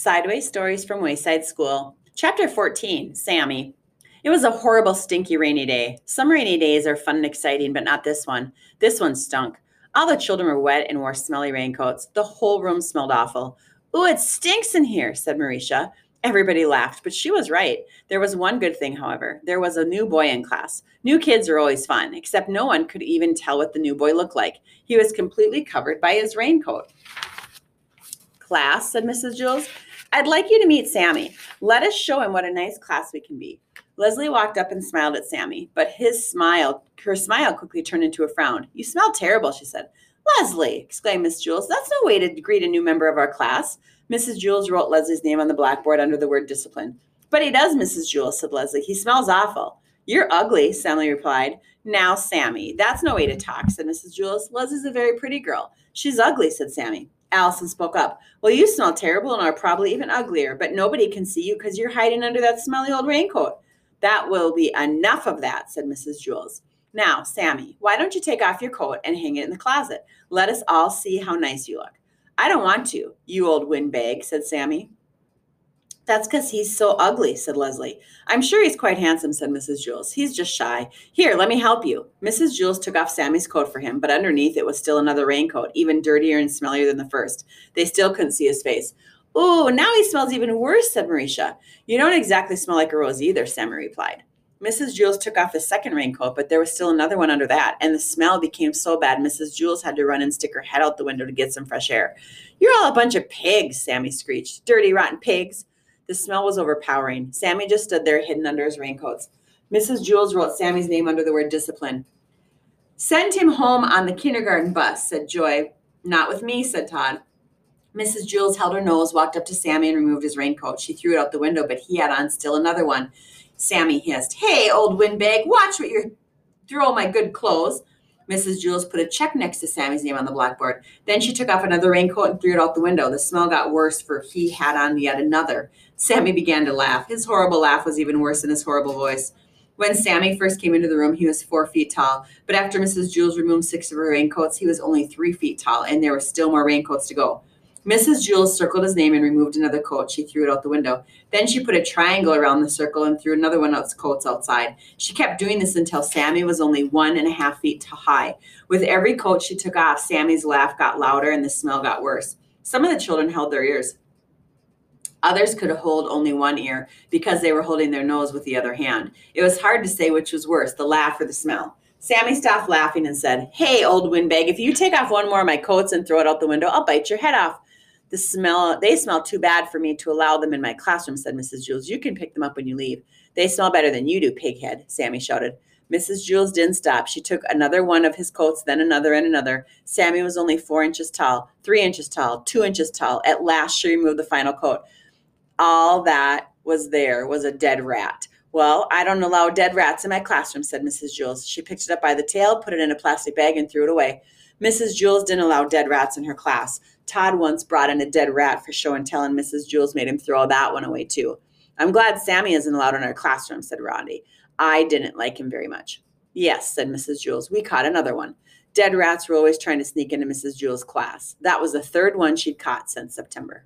Sideways Stories from Wayside School, Chapter 14 Sammy. It was a horrible, stinky, rainy day. Some rainy days are fun and exciting, but not this one. This one stunk. All the children were wet and wore smelly raincoats. The whole room smelled awful. Ooh, it stinks in here, said Maurecia. Everybody laughed, but she was right. There was one good thing, however. There was a new boy in class. New kids are always fun, except no one could even tell what the new boy looked like. He was completely covered by his raincoat. Class, said Mrs. Jewls, I'd like you to meet Sammy. Let us show him what a nice class we can be. Leslie walked up and smiled at Sammy, but his smile, her smile quickly turned into a frown. You smell terrible, she said. Leslie, exclaimed Miss Jewls, that's no way to greet a new member of our class. Mrs. Jewls wrote Leslie's name on the blackboard under the word discipline. But he does, Mrs. Jewls, said Leslie. He smells awful. You're ugly, Sammy replied. Now, Sammy, that's no way to talk, said Mrs. Jewls. Leslie's a very pretty girl. She's ugly, said Sammy. Allison spoke up. Well, you smell terrible and are probably even uglier, but nobody can see you because you're hiding under that smelly old raincoat. That will be enough of that, said Mrs. Jewls. Now, Sammy, why don't you take off your coat and hang it in the closet? Let us all see how nice you look. I don't want to, you old windbag, said Sammy. That's because he's so ugly, said Leslie. I'm sure he's quite handsome, said Mrs. Jewls. He's just shy. Here, let me help you. Mrs. Jewls took off Sammy's coat for him, but underneath it was still another raincoat, even dirtier and smellier than the first. They still couldn't see his face. Oh, now he smells even worse, said Maurecia. You don't exactly smell like a rose either, Sammy replied. Mrs. Jewls took off the second raincoat, but there was still another one under that, and the smell became so bad Mrs. Jewls had to run and stick her head out the window to get some fresh air. You're all a bunch of pigs, Sammy screeched. Dirty, rotten pigs. The smell was overpowering. Sammy just stood there hidden under his raincoats. Mrs. Jewls wrote Sammy's name under the word discipline. Send him home on the kindergarten bus, said Joy. Not with me, said Todd. Mrs. Jewls held her nose, walked up to Sammy, and removed his raincoat. She threw it out the window, but he had on still another one. Sammy hissed, Hey, old windbag, watch what you're throw my good clothes. Mrs. Jewls put a check next to Sammy's name on the blackboard. Then she took off another raincoat and threw it out the window. The smell got worse, for he had on yet another. Sammy began to laugh. His horrible laugh was even worse than his horrible voice. When Sammy first came into the room, he was four feet tall. But after Mrs. Jewls removed six of her raincoats, he was only three feet tall, and there were still more raincoats to go. Mrs. Jewls circled his name and removed another coat. She threw it out the window. Then she put a triangle around the circle and threw another one of his coats outside. She kept doing this until Sammy was only one and a half feet high. With every coat she took off, Sammy's laugh got louder and the smell got worse. Some of the children held their ears. Others could hold only one ear because they were holding their nose with the other hand. It was hard to say which was worse, the laugh or the smell. Sammy stopped laughing and said, Hey, old windbag, if you take off one more of my coats and throw it out the window, I'll bite your head off. The smell, they smell too bad for me to allow them in my classroom, said Mrs. Jewls. You can pick them up when you leave. They smell better than you do, pighead, Sammy shouted. Mrs. Jewls didn't stop. She took another one of his coats, then another and another. Sammy was only four inches tall, three inches tall, two inches tall. At last, she removed the final coat. All that was there was a dead rat. Well, I don't allow dead rats in my classroom, said Mrs. Jewls. She picked it up by the tail, put it in a plastic bag, and threw it away. Mrs. Jewls didn't allow dead rats in her class. Todd once brought in a dead rat for show and tell, and Mrs. Jewls made him throw that one away too. I'm glad Sammy isn't allowed in our classroom, said Rodney. I didn't like him very much. Yes, said Mrs. Jewls. We caught another one. Dead rats were always trying to sneak into Mrs. Jewls' class. That was the third one she'd caught since September.